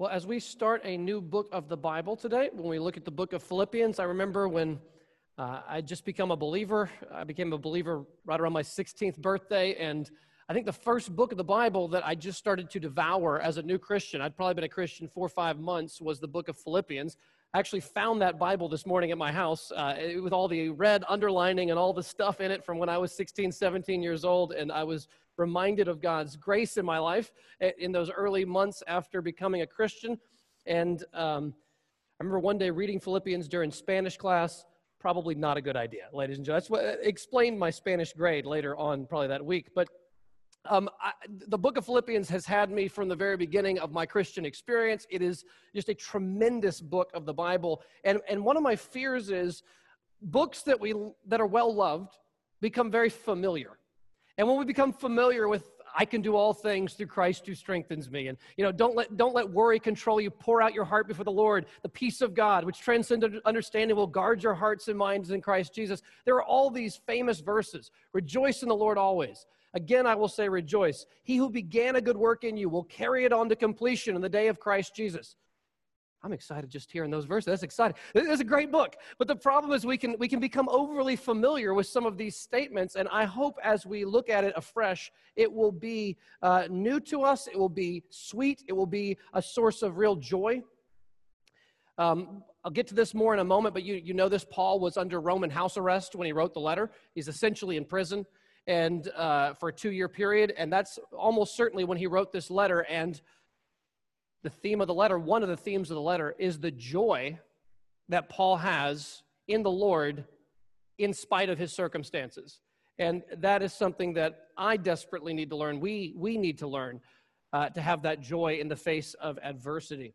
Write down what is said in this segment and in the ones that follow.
Well, as we start a new book of the Bible today, when we look at the book of Philippians, I remember when uh, I just become a believer. I became a believer right around my 16th birthday, and I think the first book of the Bible that I just started to devour as a new Christian, I'd probably been a Christian four or five months, was the book of Philippians. I actually found that Bible this morning at my house uh, with all the red underlining and all the stuff in it from when I was 16, 17 years old, and I was reminded of God's grace in my life in those early months after becoming a Christian. And um, I remember one day reading Philippians during Spanish class. Probably not a good idea, ladies and gentlemen. That's what explained my Spanish grade later on, probably that week. But um, I, the book of Philippians has had me from the very beginning of my Christian experience. It is just a tremendous book of the Bible. And, and one of my fears is books that, we, that are well loved become very familiar. And when we become familiar with I can do all things through Christ who strengthens me. And you know, don't let don't let worry control you. Pour out your heart before the Lord. The peace of God, which transcends understanding, will guard your hearts and minds in Christ Jesus. There are all these famous verses. Rejoice in the Lord always. Again, I will say rejoice. He who began a good work in you will carry it on to completion in the day of Christ Jesus. I'm excited just hearing those verses. That's exciting. It's a great book. But the problem is we can we can become overly familiar with some of these statements, and I hope as we look at it afresh, it will be uh, new to us. It will be sweet. It will be a source of real joy. Um, I'll get to this more in a moment, but you, you know this. Paul was under Roman house arrest when he wrote the letter. He's essentially in prison and uh, for a two-year period, and that's almost certainly when he wrote this letter. And the theme of the letter, one of the themes of the letter, is the joy that Paul has in the Lord in spite of his circumstances. And that is something that I desperately need to learn. We, we need to learn uh, to have that joy in the face of adversity.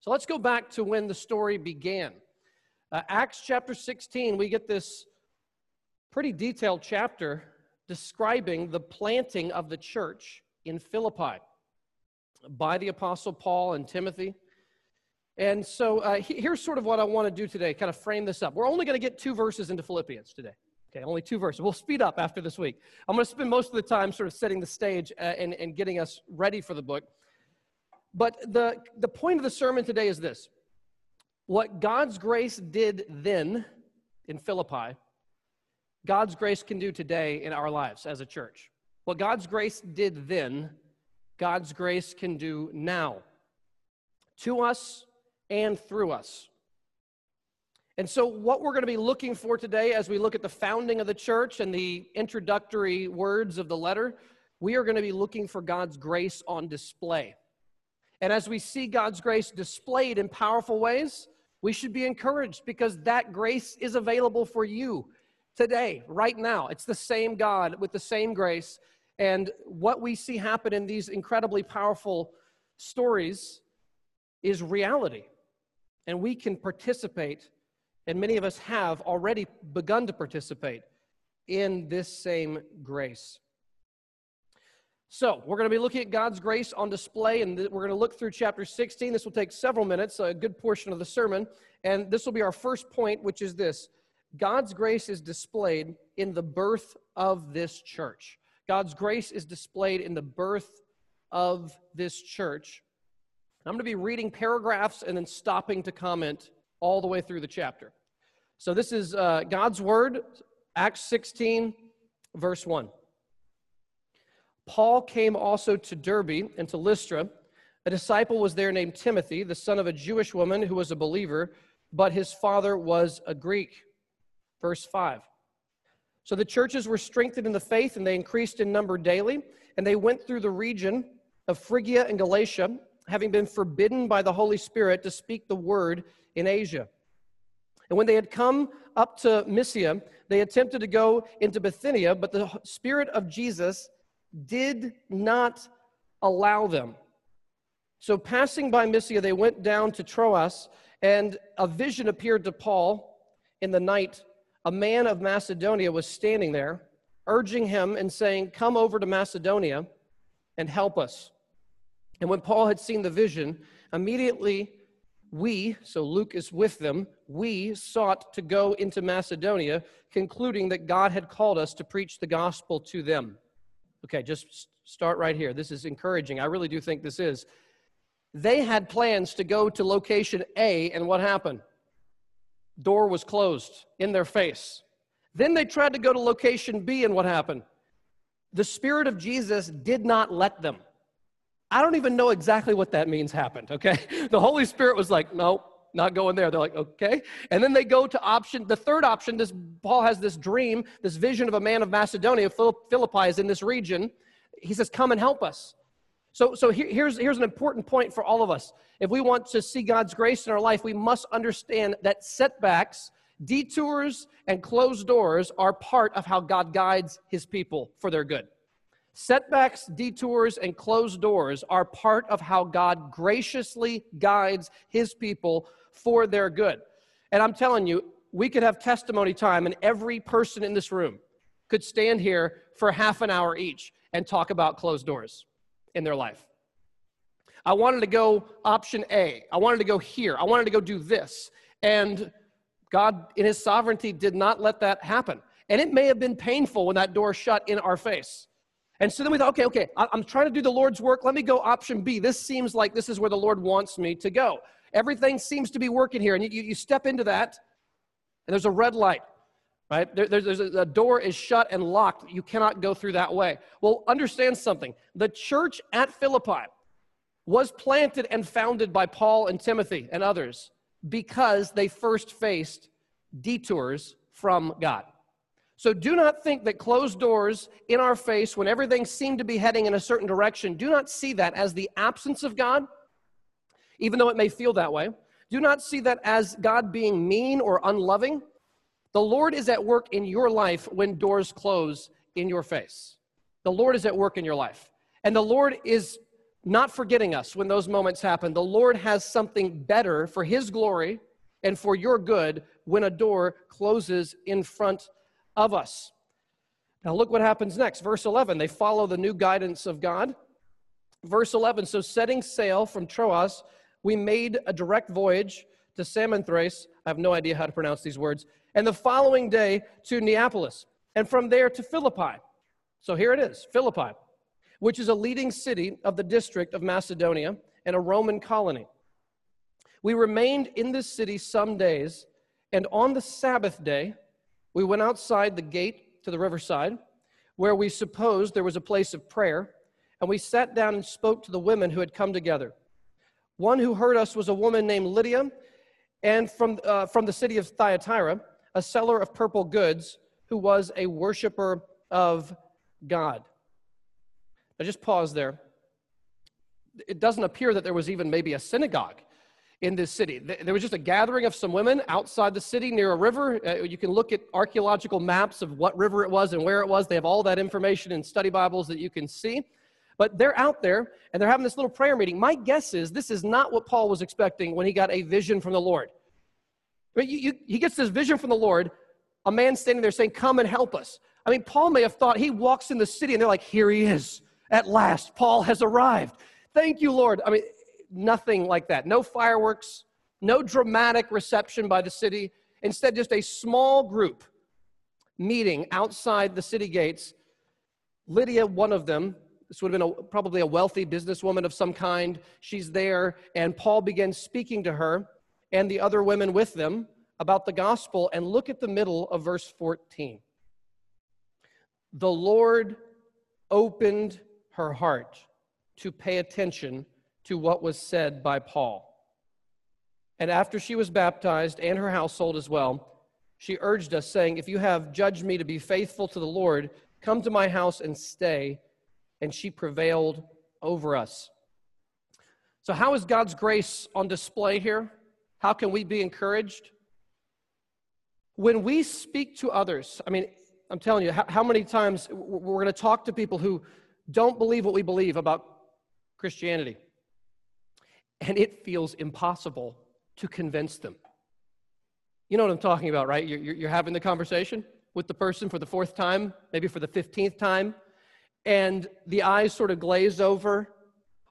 So let's go back to when the story began. Uh, Acts chapter 16, we get this pretty detailed chapter describing the planting of the church in Philippi by the Apostle Paul and Timothy. And so uh, here's sort of what I want to do today, kind of frame this up. We're only going to get two verses into Philippians today. Okay, only two verses. We'll speed up after this week. I'm going to spend most of the time sort of setting the stage uh, and, and getting us ready for the book. But the, the point of the sermon today is this what God's grace did then in Philippi, God's grace can do today in our lives as a church. What God's grace did then, God's grace can do now to us and through us. And so, what we're going to be looking for today as we look at the founding of the church and the introductory words of the letter, we are going to be looking for God's grace on display. And as we see God's grace displayed in powerful ways, we should be encouraged because that grace is available for you today, right now. It's the same God with the same grace and what we see happen in these incredibly powerful stories is reality. And we can participate, and many of us have already begun to participate in this same grace. So, we're going to be looking at God's grace on display, and we're going to look through chapter 16. This will take several minutes, a good portion of the sermon. And this will be our first point, which is this God's grace is displayed in the birth of this church. God's grace is displayed in the birth of this church. I'm going to be reading paragraphs and then stopping to comment all the way through the chapter. So this is uh, God's word, Acts 16, verse 1. Paul came also to Derbe and to Lystra. A disciple was there named Timothy, the son of a Jewish woman who was a believer, but his father was a Greek. Verse 5. So the churches were strengthened in the faith and they increased in number daily. And they went through the region of Phrygia and Galatia, having been forbidden by the Holy Spirit to speak the word in Asia. And when they had come up to Mysia, they attempted to go into Bithynia, but the Spirit of Jesus did not allow them. So, passing by Mysia, they went down to Troas, and a vision appeared to Paul in the night a man of Macedonia was standing there, urging him and saying, Come over to Macedonia and help us. And when Paul had seen the vision, immediately we, so Luke is with them, we sought to go into Macedonia, concluding that God had called us to preach the gospel to them. Okay, just start right here. This is encouraging. I really do think this is. They had plans to go to location A, and what happened? Door was closed in their face. Then they tried to go to location B, and what happened? The Spirit of Jesus did not let them. I don't even know exactly what that means happened, okay? The Holy Spirit was like, no, not going there. They're like, okay. And then they go to option, the third option, this Paul has this dream, this vision of a man of Macedonia, Philippi is in this region. He says, come and help us. So, so here, here's, here's an important point for all of us. If we want to see God's grace in our life, we must understand that setbacks, detours, and closed doors are part of how God guides his people for their good. Setbacks, detours, and closed doors are part of how God graciously guides his people for their good. And I'm telling you, we could have testimony time, and every person in this room could stand here for half an hour each and talk about closed doors in their life. I wanted to go option A. I wanted to go here. I wanted to go do this. And God, in His sovereignty, did not let that happen. And it may have been painful when that door shut in our face. And so then we thought, okay, okay, I'm trying to do the Lord's work. Let me go option B. This seems like this is where the Lord wants me to go. Everything seems to be working here. And you, you step into that, and there's a red light, right? There, there's, there's a, a door is shut and locked. You cannot go through that way. Well, understand something. The church at Philippi was planted and founded by Paul and Timothy and others because they first faced detours from God. So do not think that closed doors in our face when everything seemed to be heading in a certain direction, do not see that as the absence of God, even though it may feel that way. Do not see that as God being mean or unloving. The Lord is at work in your life when doors close in your face. The Lord is at work in your life. And the Lord is not forgetting us when those moments happen. The Lord has something better for His glory and for your good when a door closes in front of us. Now, look what happens next. Verse 11, they follow the new guidance of God. Verse 11, so setting sail from Troas, we made a direct voyage to Samothrace. I have no idea how to pronounce these words. And the following day to Neapolis, and from there to Philippi. So here it is Philippi, which is a leading city of the district of Macedonia and a Roman colony. We remained in this city some days, and on the Sabbath day, we went outside the gate to the riverside, where we supposed there was a place of prayer, and we sat down and spoke to the women who had come together. One who heard us was a woman named Lydia, and from, uh, from the city of Thyatira, a seller of purple goods, who was a worshiper of God. Now, just pause there. It doesn't appear that there was even maybe a synagogue in this city. There was just a gathering of some women outside the city near a river. Uh, you can look at archaeological maps of what river it was and where it was. They have all that information in study Bibles that you can see. But they're out there and they're having this little prayer meeting. My guess is this is not what Paul was expecting when he got a vision from the Lord. But you, you, he gets this vision from the Lord, a man standing there saying, Come and help us. I mean, Paul may have thought he walks in the city and they're like, Here he is. At last, Paul has arrived. Thank you, Lord. I mean, nothing like that. No fireworks, no dramatic reception by the city. Instead, just a small group meeting outside the city gates. Lydia, one of them, this would have been a, probably a wealthy businesswoman of some kind. She's there, and Paul begins speaking to her and the other women with them about the gospel. And look at the middle of verse 14. The Lord opened her heart to pay attention to what was said by Paul. And after she was baptized, and her household as well, she urged us, saying, If you have judged me to be faithful to the Lord, come to my house and stay. And she prevailed over us. So, how is God's grace on display here? How can we be encouraged? When we speak to others, I mean, I'm telling you, how, how many times we're going to talk to people who don't believe what we believe about Christianity and it feels impossible to convince them. You know what I'm talking about, right? You're, you're, having the conversation with the person for the fourth time, maybe for the 15th time, and the eyes sort of glaze over,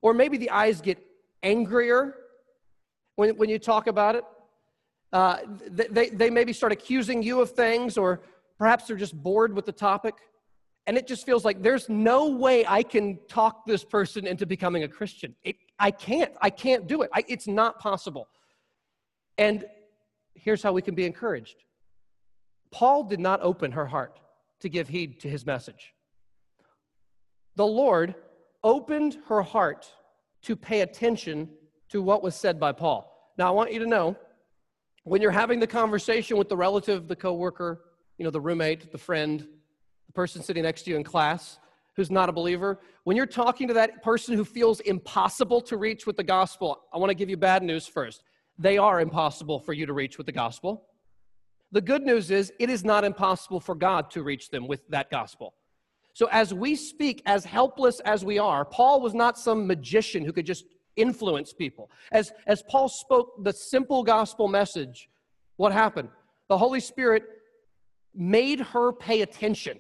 or maybe the eyes get angrier when, when you talk about it. Uh, they, they maybe start accusing you of things, or perhaps they're just bored with the topic. And it just feels like there's no way I can talk this person into becoming a Christian. It, I can't. I can't do it. I, it's not possible. And here's how we can be encouraged Paul did not open her heart to give heed to his message. The Lord opened her heart to pay attention to what was said by Paul. Now, I want you to know when you're having the conversation with the relative, the coworker, you know, the roommate, the friend, the person sitting next to you in class who's not a believer, when you're talking to that person who feels impossible to reach with the gospel, I want to give you bad news first. They are impossible for you to reach with the gospel. The good news is it is not impossible for God to reach them with that gospel. So, as we speak, as helpless as we are, Paul was not some magician who could just influence people. As, as Paul spoke the simple gospel message, what happened? The Holy Spirit made her pay attention.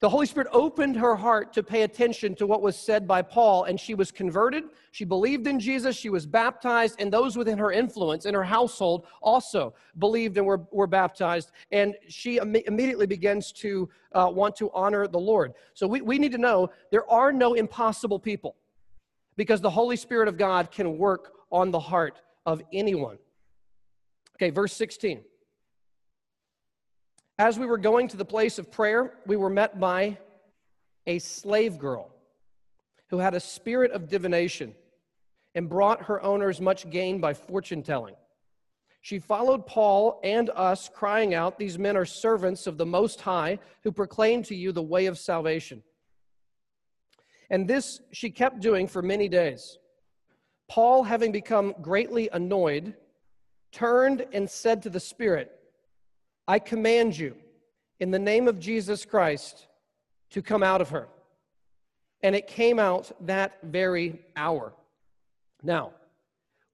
The Holy Spirit opened her heart to pay attention to what was said by Paul, and she was converted. She believed in Jesus. She was baptized, and those within her influence in her household also believed and were, were baptized. And she Im- immediately begins to uh, want to honor the Lord. So we, we need to know there are no impossible people because the Holy Spirit of God can work on the heart of anyone. Okay, verse 16. As we were going to the place of prayer, we were met by a slave girl who had a spirit of divination and brought her owners much gain by fortune telling. She followed Paul and us, crying out, These men are servants of the Most High who proclaim to you the way of salvation. And this she kept doing for many days. Paul, having become greatly annoyed, turned and said to the Spirit, I command you, in the name of Jesus Christ, to come out of her. And it came out that very hour. Now,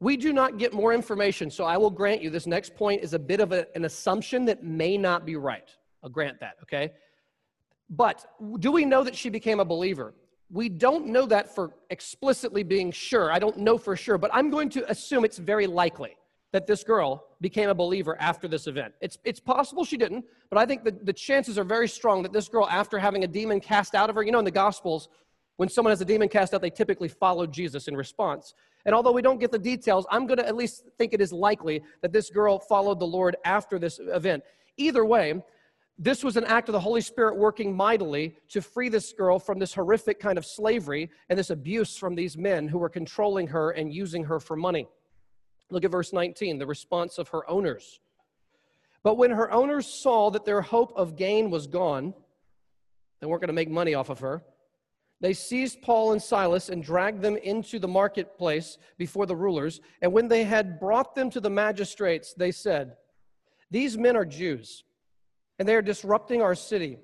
we do not get more information, so I will grant you this next point is a bit of a, an assumption that may not be right. I'll grant that, okay? But do we know that she became a believer? We don't know that for explicitly being sure. I don't know for sure, but I'm going to assume it's very likely that this girl became a believer after this event. It's, it's possible she didn't, but I think the, the chances are very strong that this girl, after having a demon cast out of her, you know, in the Gospels, when someone has a demon cast out, they typically follow Jesus in response. And although we don't get the details, I'm going to at least think it is likely that this girl followed the Lord after this event. Either way, this was an act of the Holy Spirit working mightily to free this girl from this horrific kind of slavery and this abuse from these men who were controlling her and using her for money. Look at verse 19, the response of her owners. But when her owners saw that their hope of gain was gone, they weren't going to make money off of her, they seized Paul and Silas and dragged them into the marketplace before the rulers. And when they had brought them to the magistrates, they said, These men are Jews, and they are disrupting our city.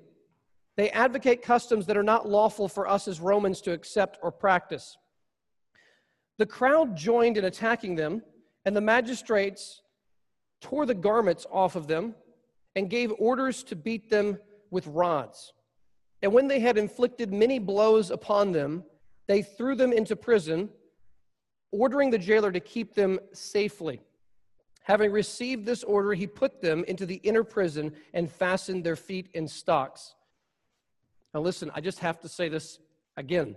They advocate customs that are not lawful for us as Romans to accept or practice. The crowd joined in attacking them and the magistrates tore the garments off of them and gave orders to beat them with rods. And when they had inflicted many blows upon them, they threw them into prison, ordering the jailer to keep them safely. Having received this order, he put them into the inner prison and fastened their feet in stocks. Now, listen, I just have to say this again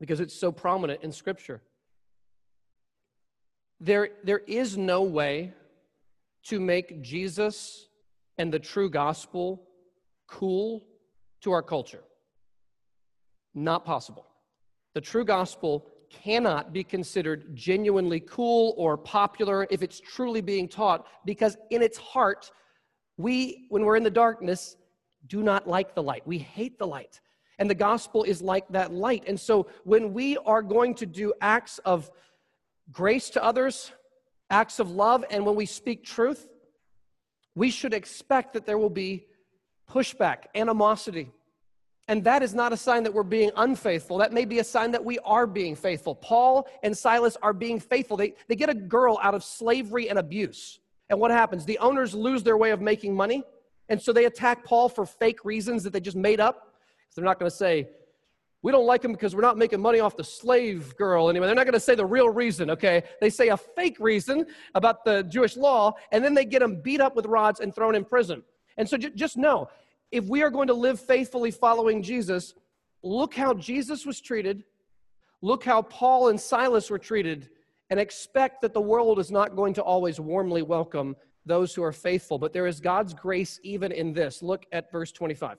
because it's so prominent in Scripture. There, there is no way to make Jesus and the true gospel cool to our culture. Not possible. The true gospel cannot be considered genuinely cool or popular if it's truly being taught because in its heart, we, when we're in the darkness, do not like the light. We hate the light. And the gospel is like that light. And so when we are going to do acts of grace to others, acts of love, and when we speak truth, we should expect that there will be pushback, animosity. And that is not a sign that we're being unfaithful. That may be a sign that we are being faithful. Paul and Silas are being faithful. They, they get a girl out of slavery and abuse. And what happens? The owners lose their way of making money. And so they attack Paul for fake reasons that they just made up. Because they're not going to say, we don't like them because we're not making money off the slave girl anyway. They're not going to say the real reason, okay? They say a fake reason about the Jewish law, and then they get them beat up with rods and thrown in prison. And so j- just know if we are going to live faithfully following Jesus, look how Jesus was treated, Look how Paul and Silas were treated, and expect that the world is not going to always warmly welcome those who are faithful, but there is God's grace even in this. Look at verse 25.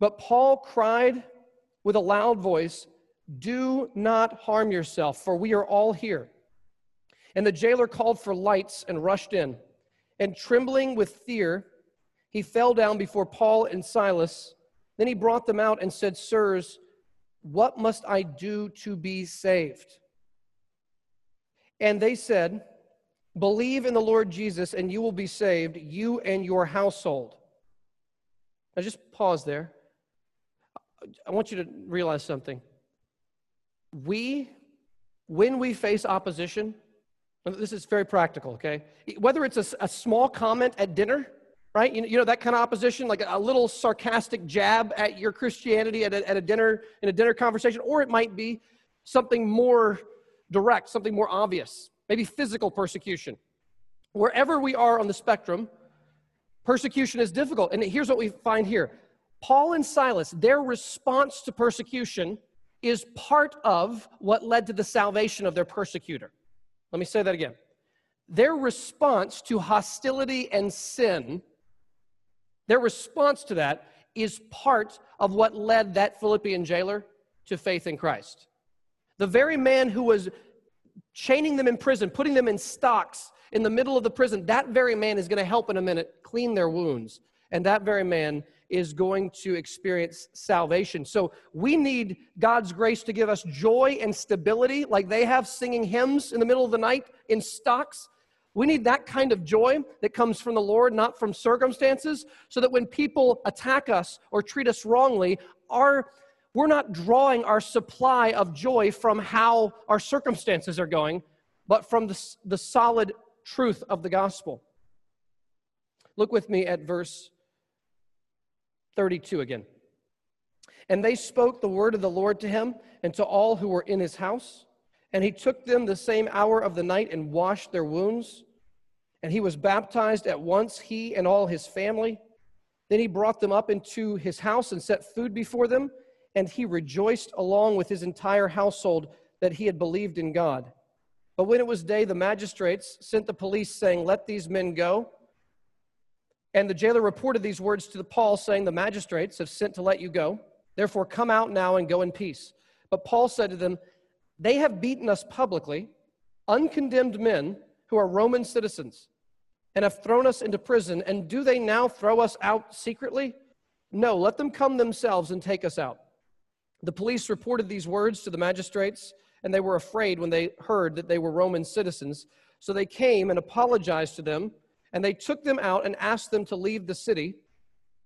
But Paul cried with a loud voice, Do not harm yourself, for we are all here. And the jailer called for lights and rushed in. And trembling with fear, he fell down before Paul and Silas. Then he brought them out and said, Sirs, what must I do to be saved? And they said, Believe in the Lord Jesus, and you will be saved, you and your household. Now just pause there. I want you to realize something. We, when we face opposition, this is very practical, okay? Whether it's a, a small comment at dinner, right? You know, you know, that kind of opposition, like a little sarcastic jab at your Christianity at a, at a dinner, in a dinner conversation, or it might be something more direct, something more obvious, maybe physical persecution. Wherever we are on the spectrum, persecution is difficult. And here's what we find here Paul and Silas, their response to persecution is part of what led to the salvation of their persecutor. Let me say that again. Their response to hostility and sin their response to that is part of what led that Philippian jailer to faith in Christ. The very man who was chaining them in prison, putting them in stocks in the middle of the prison, that very man is going to help in a minute clean their wounds. And that very man is going to experience salvation. So we need God's grace to give us joy and stability, like they have singing hymns in the middle of the night in stocks. We need that kind of joy that comes from the Lord, not from circumstances, so that when people attack us or treat us wrongly, our, we're not drawing our supply of joy from how our circumstances are going, but from the, the solid truth of the gospel. Look with me at verse 32 again. And they spoke the word of the Lord to him and to all who were in his house. And he took them the same hour of the night and washed their wounds. And he was baptized at once, he and all his family. Then he brought them up into his house and set food before them. And he rejoiced along with his entire household that he had believed in God. But when it was day, the magistrates sent the police, saying, Let these men go. And the jailer reported these words to the Paul, saying, The magistrates have sent to let you go. Therefore, come out now and go in peace. But Paul said to them, They have beaten us publicly, uncondemned men who are Roman citizens and have thrown us into prison, and do they now throw us out secretly? No, let them come themselves and take us out. The police reported these words to the magistrates, and they were afraid when they heard that they were Roman citizens. So they came and apologized to them, and they took them out and asked them to leave the city.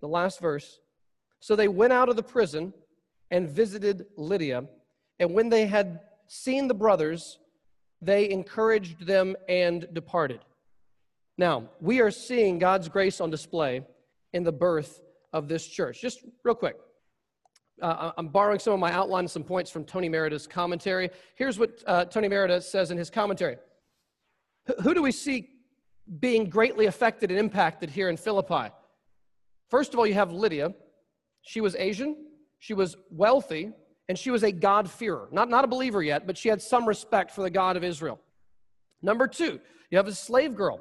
The last verse. So they went out of the prison and visited Lydia. And when they had seen the brothers, they encouraged them and departed. Now, we are seeing God's grace on display in the birth of this church. Just real quick. Uh, I'm borrowing some of my outline, some points from Tony Merida's commentary. Here's what uh, Tony Merida says in his commentary Who do we see being greatly affected and impacted here in Philippi? First of all, you have Lydia. She was Asian, she was wealthy, and she was a God-fearer. Not, not a believer yet, but she had some respect for the God of Israel. Number two, you have a slave girl.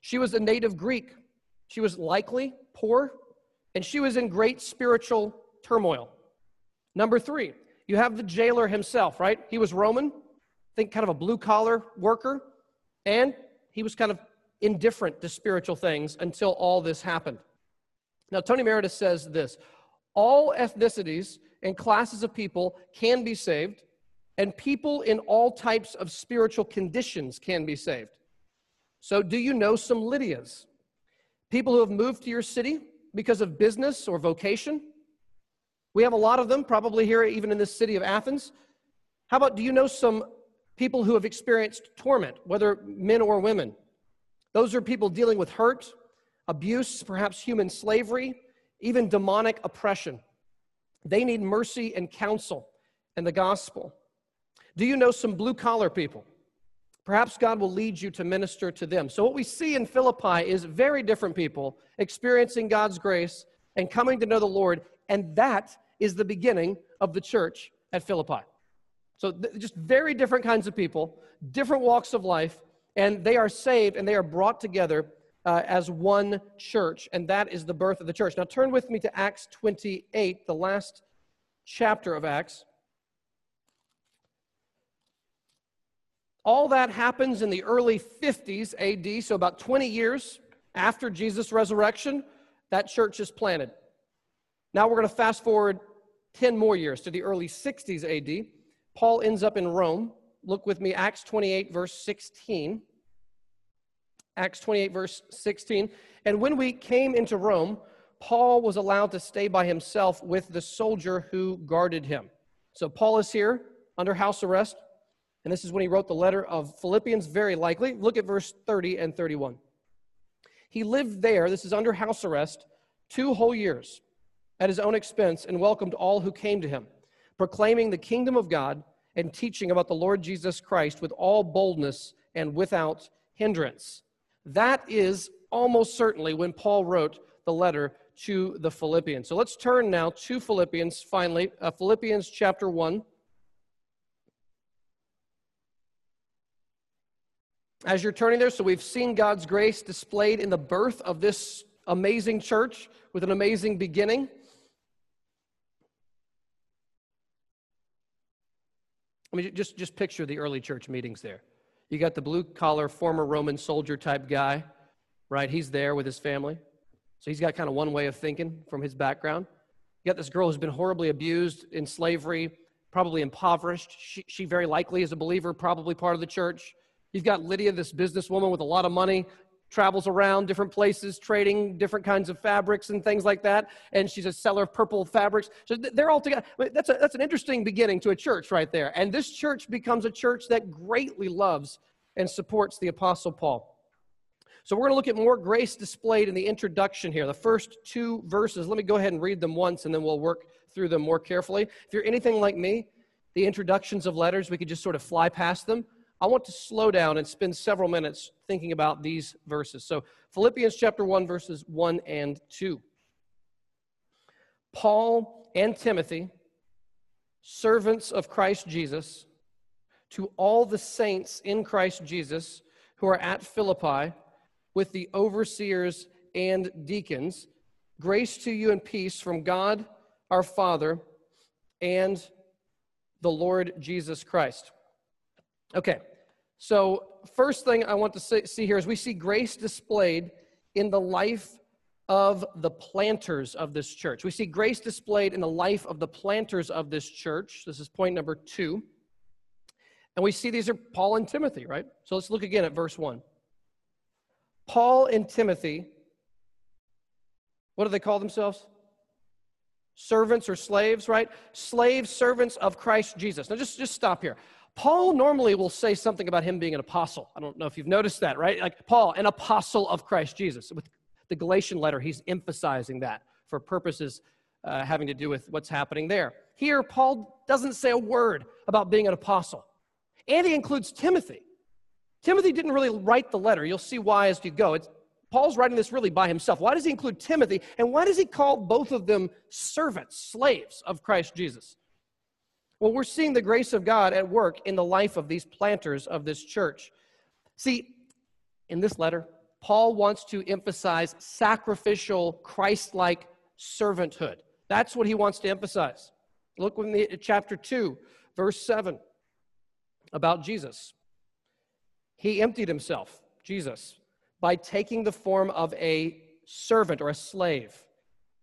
She was a native Greek. She was likely poor, and she was in great spiritual turmoil. Number three, you have the jailer himself, right? He was Roman, think kind of a blue collar worker, and he was kind of indifferent to spiritual things until all this happened. Now, Tony Merida says this all ethnicities and classes of people can be saved, and people in all types of spiritual conditions can be saved. So, do you know some Lydias? People who have moved to your city because of business or vocation? We have a lot of them, probably here, even in this city of Athens. How about do you know some people who have experienced torment, whether men or women? Those are people dealing with hurt, abuse, perhaps human slavery, even demonic oppression. They need mercy and counsel and the gospel. Do you know some blue collar people? Perhaps God will lead you to minister to them. So, what we see in Philippi is very different people experiencing God's grace and coming to know the Lord, and that is the beginning of the church at Philippi. So, th- just very different kinds of people, different walks of life, and they are saved and they are brought together uh, as one church, and that is the birth of the church. Now, turn with me to Acts 28, the last chapter of Acts. All that happens in the early 50s AD, so about 20 years after Jesus' resurrection, that church is planted. Now we're going to fast forward 10 more years to the early 60s AD. Paul ends up in Rome. Look with me, Acts 28, verse 16. Acts 28, verse 16. And when we came into Rome, Paul was allowed to stay by himself with the soldier who guarded him. So Paul is here under house arrest, and this is when he wrote the letter of Philippians, very likely. Look at verse 30 and 31. He lived there, this is under house arrest, two whole years at his own expense and welcomed all who came to him, proclaiming the kingdom of God and teaching about the Lord Jesus Christ with all boldness and without hindrance. That is almost certainly when Paul wrote the letter to the Philippians. So let's turn now to Philippians finally, uh, Philippians chapter 1. As you're turning there, so we've seen God's grace displayed in the birth of this amazing church with an amazing beginning. I mean, just, just picture the early church meetings there. You got the blue collar, former Roman soldier type guy, right? He's there with his family. So he's got kind of one way of thinking from his background. You got this girl who's been horribly abused in slavery, probably impoverished. She, she very likely is a believer, probably part of the church. You've got Lydia, this businesswoman with a lot of money, travels around different places trading different kinds of fabrics and things like that and she's a seller of purple fabrics. So they're all together. That's, a, that's an interesting beginning to a church right there. And this church becomes a church that greatly loves and supports the apostle paul. So we're going to look at more grace displayed in the introduction here. The first two verses let me go ahead and read them once and then we'll work through them more carefully. If you're anything like me the introductions of letters we could just sort of fly past them I want to slow down and spend several minutes thinking about these verses. So, Philippians chapter 1, verses 1 and 2. Paul and Timothy, servants of Christ Jesus, to all the saints in Christ Jesus who are at Philippi, with the overseers and deacons, grace to you and peace from God our Father and the Lord Jesus Christ. Okay, so first thing I want to see here is we see grace displayed in the life of the planters of this church. We see grace displayed in the life of the planters of this church. This is point number two. And we see these are Paul and Timothy, right? So let's look again at verse one. Paul and Timothy, what do they call themselves? Servants or slaves, right? Slaves, servants of Christ Jesus. Now just, just stop here. Paul normally will say something about him being an apostle. I don't know if you've noticed that, right? Like Paul, an apostle of Christ Jesus. With the Galatian letter, he's emphasizing that for purposes uh, having to do with what's happening there. Here, Paul doesn't say a word about being an apostle. And he includes Timothy. Timothy didn't really write the letter. You'll see why as you go. It's, Paul's writing this really by himself. Why does he include Timothy? And why does he call both of them servants, slaves of Christ Jesus? Well, we're seeing the grace of God at work in the life of these planters of this church. See, in this letter, Paul wants to emphasize sacrificial, Christ like servanthood. That's what he wants to emphasize. Look with me at chapter 2, verse 7, about Jesus. He emptied himself, Jesus, by taking the form of a servant or a slave,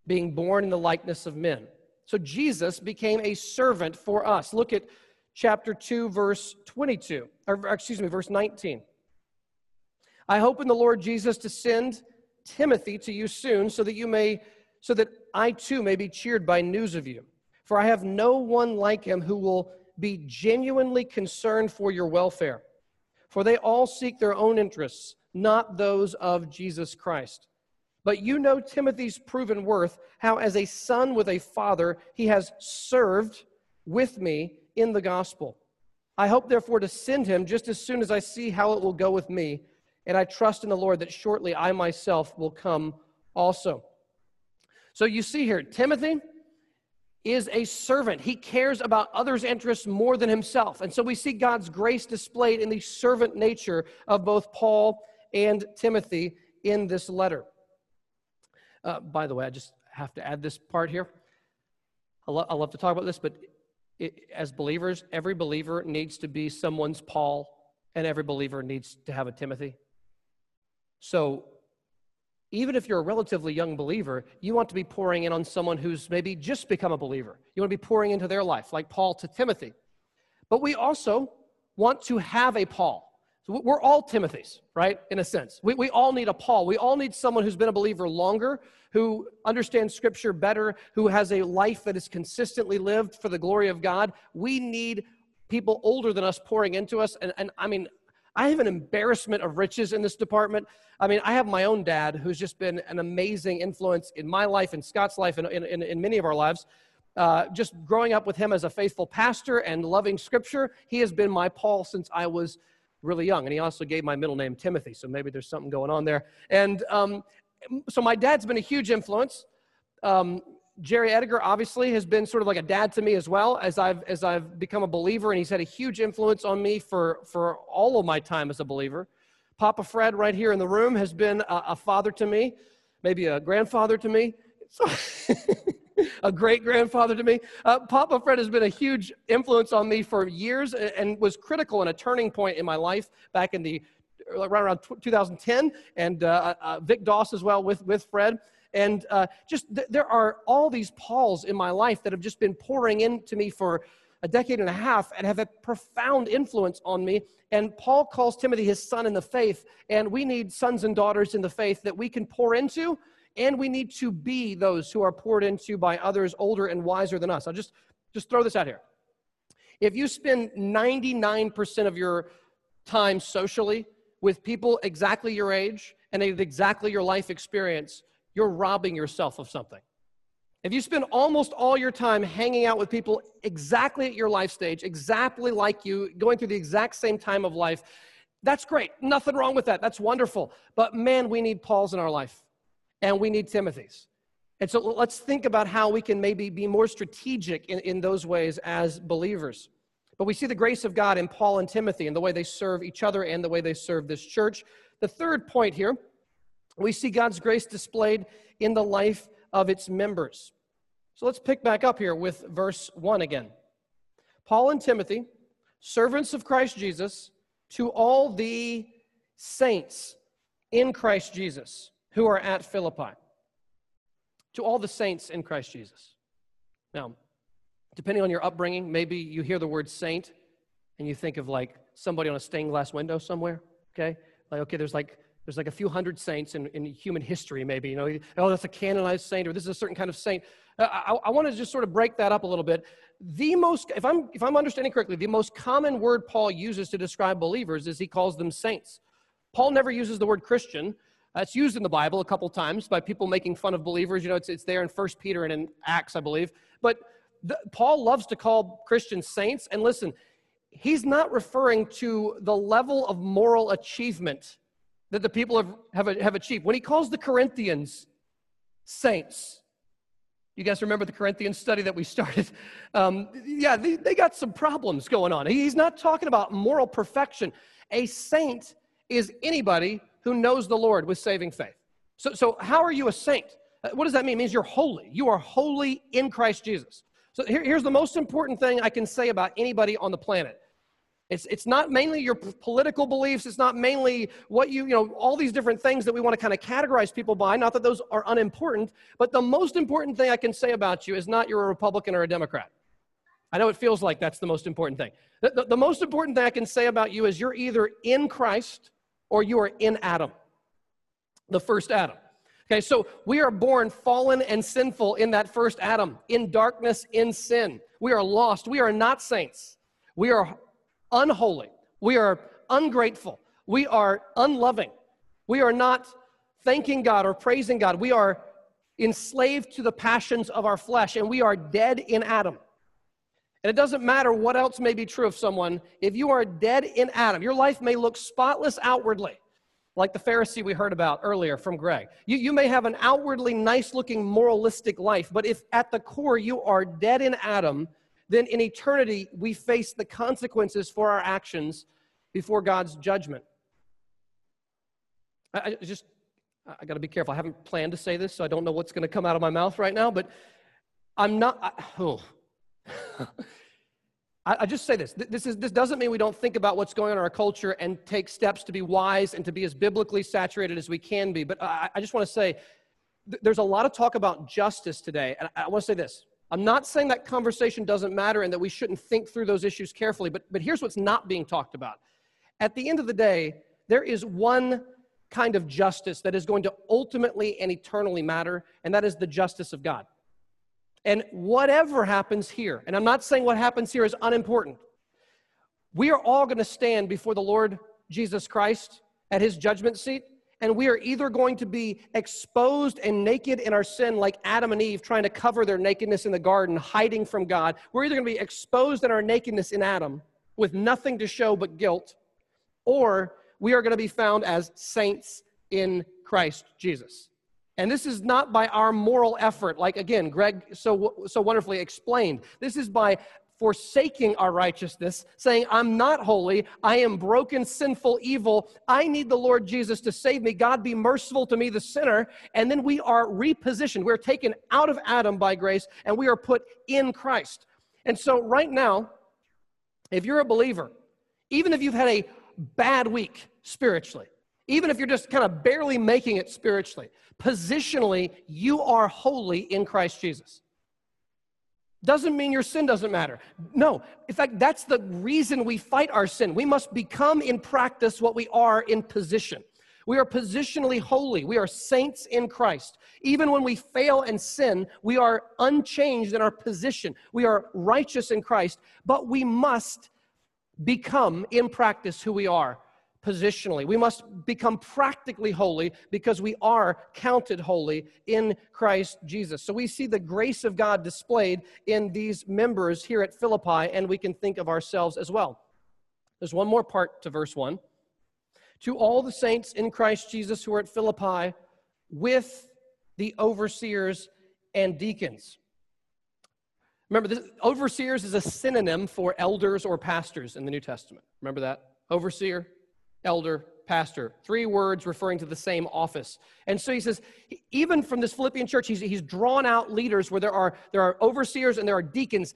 being born in the likeness of men. So Jesus became a servant for us. Look at chapter 2, verse 22, or excuse me, verse 19. I hope in the Lord Jesus to send Timothy to you soon so that you may so that I too may be cheered by news of you. For I have no one like him who will be genuinely concerned for your welfare. For they all seek their own interests, not those of Jesus Christ. But you know Timothy's proven worth, how as a son with a father he has served with me in the gospel. I hope, therefore, to send him just as soon as I see how it will go with me, and I trust in the Lord that shortly I myself will come also. So you see here, Timothy is a servant. He cares about others' interests more than himself. And so we see God's grace displayed in the servant nature of both Paul and Timothy in this letter. Uh, by the way, I just have to add this part here. I, lo- I love to talk about this, but it, as believers, every believer needs to be someone's Paul, and every believer needs to have a Timothy. So even if you're a relatively young believer, you want to be pouring in on someone who's maybe just become a believer. You want to be pouring into their life, like Paul to Timothy. But we also want to have a Paul. So we're all Timothys, right? In a sense. We, we all need a Paul. We all need someone who's been a believer longer, who understands Scripture better, who has a life that is consistently lived for the glory of God. We need people older than us pouring into us. And, and I mean, I have an embarrassment of riches in this department. I mean, I have my own dad who's just been an amazing influence in my life, in Scott's life, and in, in, in many of our lives. Uh, just growing up with him as a faithful pastor and loving scripture, he has been my Paul since I was really young. And he also gave my middle name Timothy, so maybe there's something going on there. And um, so my dad's been a huge influence. Um, Jerry Edgar obviously has been sort of like a dad to me as well as I've as I've become a believer, and he's had a huge influence on me for for all of my time as a believer. Papa Fred, right here in the room, has been a, a father to me, maybe a grandfather to me, a great grandfather to me. Uh, Papa Fred has been a huge influence on me for years and was critical and a turning point in my life back in the right around 2010, and uh, uh, Vic Doss as well with with Fred. And uh, just th- there are all these Pauls in my life that have just been pouring into me for a decade and a half and have a profound influence on me. And Paul calls Timothy his son in the faith, and we need sons and daughters in the faith that we can pour into, and we need to be those who are poured into by others older and wiser than us. I'll just just throw this out here. If you spend 99% of your time socially with people exactly your age and exactly your life experience, you're robbing yourself of something. If you spend almost all your time hanging out with people exactly at your life stage, exactly like you, going through the exact same time of life, that's great. Nothing wrong with that. That's wonderful. But man, we need Paul's in our life and we need Timothy's. And so let's think about how we can maybe be more strategic in, in those ways as believers. But we see the grace of God in Paul and Timothy and the way they serve each other and the way they serve this church. The third point here we see God's grace displayed in the life of its members. So let's pick back up here with verse 1 again. Paul and Timothy, servants of Christ Jesus, to all the saints in Christ Jesus who are at Philippi. To all the saints in Christ Jesus. Now, depending on your upbringing, maybe you hear the word saint and you think of like somebody on a stained glass window somewhere, okay? Like, okay, there's like there's like a few hundred saints in, in human history, maybe. You know, oh, that's a canonized saint, or this is a certain kind of saint. Uh, I, I want to just sort of break that up a little bit. The most, if I'm if I'm understanding correctly, the most common word Paul uses to describe believers is he calls them saints. Paul never uses the word Christian. It's used in the Bible a couple times by people making fun of believers. You know, it's, it's there in First Peter and in Acts, I believe. But the, Paul loves to call Christians saints. And listen, he's not referring to the level of moral achievement that the people have, have, have achieved. When he calls the Corinthians saints, you guys remember the Corinthians study that we started? Um, yeah, they, they got some problems going on. He's not talking about moral perfection. A saint is anybody who knows the Lord with saving faith. So, so how are you a saint? Uh, what does that mean? It means you're holy. You are holy in Christ Jesus. So here, here's the most important thing I can say about anybody on the planet it's, it's not mainly your political beliefs. It's not mainly what you, you know, all these different things that we want to kind of categorize people by. Not that those are unimportant, but the most important thing I can say about you is not you're a Republican or a Democrat. I know it feels like that's the most important thing. The, the, the most important thing I can say about you is you're either in Christ or you are in Adam, the first Adam. Okay, so we are born fallen and sinful in that first Adam, in darkness, in sin. We are lost. We are not saints. We are unholy. We are ungrateful. We are unloving. We are not thanking God or praising God. We are enslaved to the passions of our flesh, and we are dead in Adam. And it doesn't matter what else may be true of someone, if you are dead in Adam, your life may look spotless outwardly, like the Pharisee we heard about earlier from Greg. You, you may have an outwardly nice looking moralistic life, but if at the core you are dead in Adam, then in eternity we face the consequences for our actions before God's judgment. I, I just, I got to be careful. I haven't planned to say this, so I don't know what's to come out of my mouth right now, but I'm not, I, oh. I, I, just say this. This, is, this doesn't mean we don't think about what's going on in our culture and take steps to be wise and to be as biblically saturated as we can be. But I, I just want to say th- there's a lot of talk about justice today. And I, I want to say this. I'm not saying that conversation doesn't matter and that we shouldn't think through those issues carefully, but, but here's what's not being talked about. At the end of the day, there is one kind of justice that is going to ultimately and eternally matter, and that is the justice of God. And whatever happens here, and I'm not saying what happens here is unimportant, we are all going to stand before the Lord Jesus Christ at his judgment seat, and we are either going to be exposed and naked in our sin, like Adam and Eve trying to cover their nakedness in the garden, hiding from God. We're either going to be exposed in our nakedness in Adam with nothing to show but guilt, or we are going to be found as saints in Christ Jesus. And this is not by our moral effort, like again, Greg so, so wonderfully explained. This is by forsaking our righteousness, saying, I'm not holy, I am broken, sinful, evil. I need the Lord Jesus to save me. God be merciful to me, the sinner. And then we are repositioned. We're taken out of Adam by grace and we are put in Christ. And so, right now, if you're a believer, even if you've had a bad week spiritually, even if you're just kind of barely making it spiritually, positionally, you are holy in Christ Jesus. Doesn't mean your sin doesn't matter. No, in fact, that's the reason we fight our sin. We must become in practice what we are in position. We are positionally holy. We are saints in Christ. Even when we fail and sin, we are unchanged in our position. We are righteous in Christ, but we must become in practice who we are positionally. We must become practically holy because we are counted holy in Christ Jesus. So we see the grace of God displayed in these members here at Philippi, and we can think of ourselves as well. There's one more part to verse 1. To all the saints in Christ Jesus who are at Philippi with the overseers and deacons. Remember, this, overseers is a synonym for elders or pastors in the New Testament. Remember that? Overseer, elder, pastor. Three words referring to the same office. And so he says, even from this Philippian church, he's, he's drawn out leaders where there are, there are overseers and there are deacons.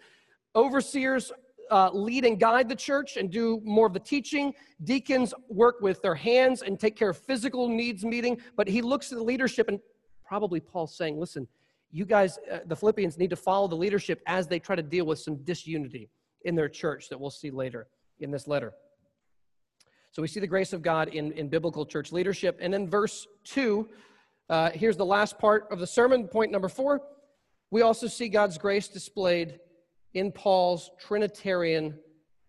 Overseers uh, lead and guide the church and do more of the teaching. Deacons work with their hands and take care of physical needs meeting. But he looks at the leadership, and probably Paul's saying, listen, you guys, uh, the Philippians, need to follow the leadership as they try to deal with some disunity in their church that we'll see later in this letter. So we see the grace of God in, in biblical church leadership. And then verse 2, uh, here's the last part of the sermon, point number four. We also see God's grace displayed in Paul's Trinitarian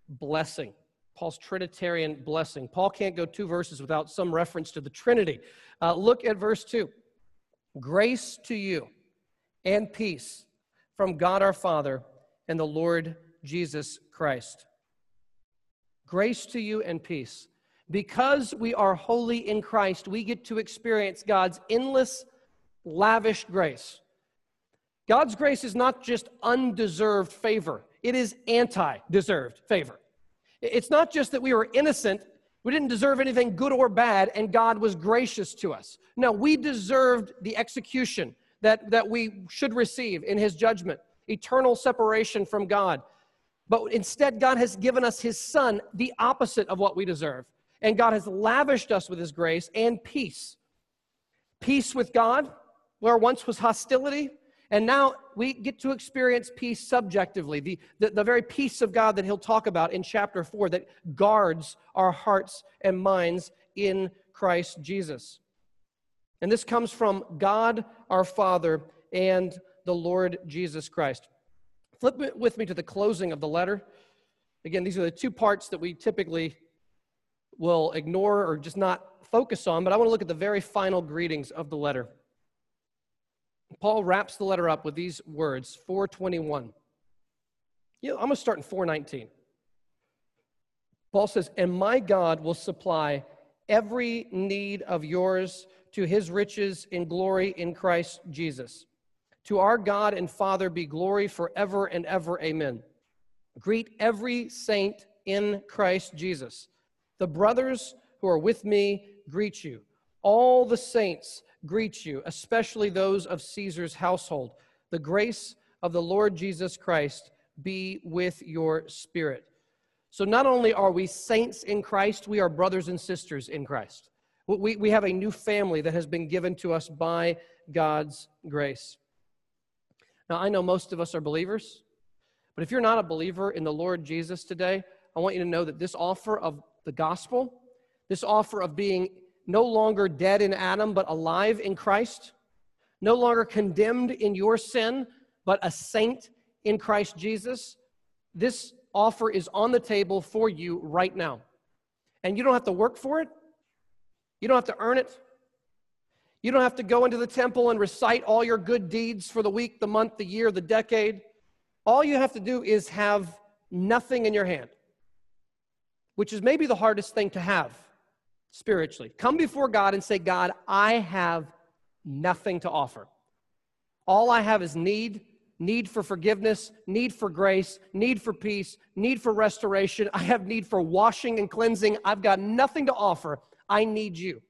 blessing. Paul's Trinitarian blessing. Paul can't go two verses without some reference to the Trinity. Uh, look at verse 2. Grace to you and peace from God our Father and the Lord Jesus Christ. Grace to you and peace. Because we are holy in Christ, we get to experience God's endless, lavish grace. God's grace is not just undeserved favor, it is anti deserved favor. It's not just that we were innocent, we didn't deserve anything good or bad, and God was gracious to us. No, we deserved the execution that, that we should receive in His judgment eternal separation from God. But instead, God has given us His Son, the opposite of what we deserve and God has lavished us with his grace and peace. Peace with God, where once was hostility, and now we get to experience peace subjectively, the, the, the, very peace of God that he'll talk about in chapter 4 that guards our hearts and minds in Christ Jesus. And this comes from God our Father and the Lord Jesus Christ. Flip with me to the closing of the letter. Again, these are the two parts that we typically will ignore or just not focus on, but I want to look at the very final greetings of the letter. Paul wraps the letter up with these words 421. You know, I'm going to start in 419. Paul says, And my God will supply every need of yours to his riches in glory in Christ Jesus. To our God and Father be glory forever and ever. Amen. Greet every saint in Christ Jesus. The brothers who are with me greet you. All the saints greet you, especially those of Caesar's household. The grace of the Lord Jesus Christ be with your spirit. So, not only are we saints in Christ, we are brothers and sisters in Christ. We, we have a new family that has been given to us by God's grace. Now, I know most of us are believers, but if you're not a believer in the Lord Jesus today, I want you to know that this offer of the gospel, this offer of being no longer dead in Adam, but alive in Christ, no longer condemned in your sin, but a saint in Christ Jesus, this offer is on the table for you right now. And you don't have to work for it, you don't have to earn it. You don't have to go into the temple and recite all your good deeds for the week, the month, the year, the decade. All you have to do is have nothing in your hand, which is maybe the hardest thing to have spiritually. Come before God and say, God, I have nothing to offer. All I have is need, need for forgiveness, need for grace, need for peace, need for restoration. I have need for washing and cleansing. I've got nothing to offer. I need you.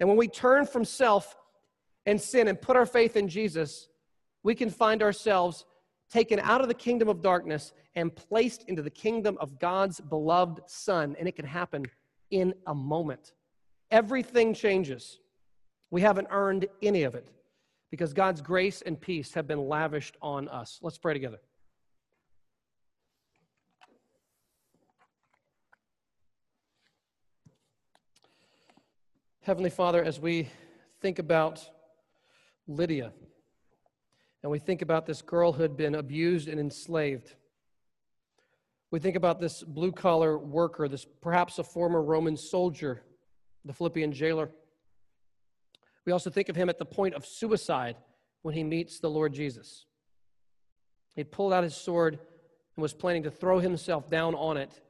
And when we turn from self and sin and put our faith in Jesus, we can find ourselves taken out of the kingdom of darkness and placed into the kingdom of God's beloved Son. And it can happen in a moment. Everything changes. We haven't earned any of it because God's grace and peace have been lavished on us. Let's pray together. Heavenly Father, as we think about Lydia and we think about this girl who had been abused and enslaved, we think about this blue collar worker, this perhaps a former Roman soldier, the Philippian jailer. We also think of him at the point of suicide when he meets the Lord Jesus. He pulled out his sword and was planning to throw himself down on it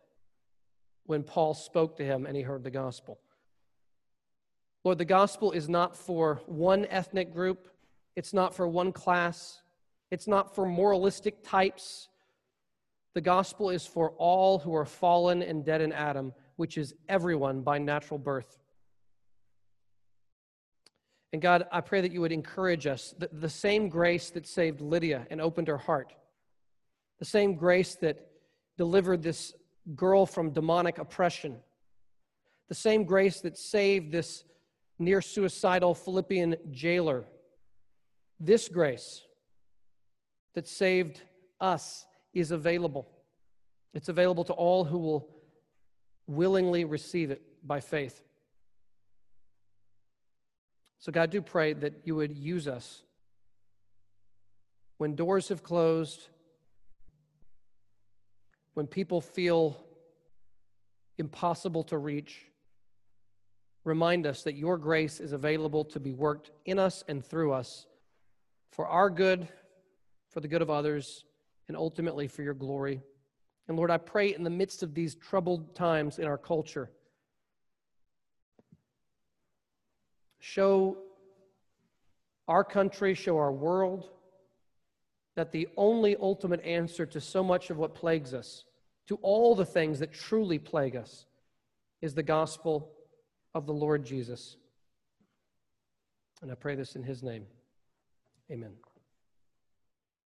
when Paul spoke to him and he heard the gospel. Lord, the gospel is not for one ethnic group, it's not for one class, it's not for moralistic types. The gospel is for all who are fallen and dead in Adam, which is everyone by natural birth. And God, I pray that you would encourage us. The, the same grace that saved Lydia and opened her heart, the same grace that delivered this girl from demonic oppression, the same grace that saved this near suicidal Philippian jailer. This grace that saved us is available. It's available to all who will willingly receive it by faith. So, God, do pray that you would use us when doors have closed, when people feel impossible to reach. Remind us that your grace is available to be worked in us and through us for our good, for the good of others, and ultimately for your glory. And Lord, I pray in the midst of these troubled times in our culture show our country, show our world that the only ultimate answer to so much of what plagues us, to all the things that truly plague us, is the gospel of the Lord Jesus. And I pray this in his name. Amen.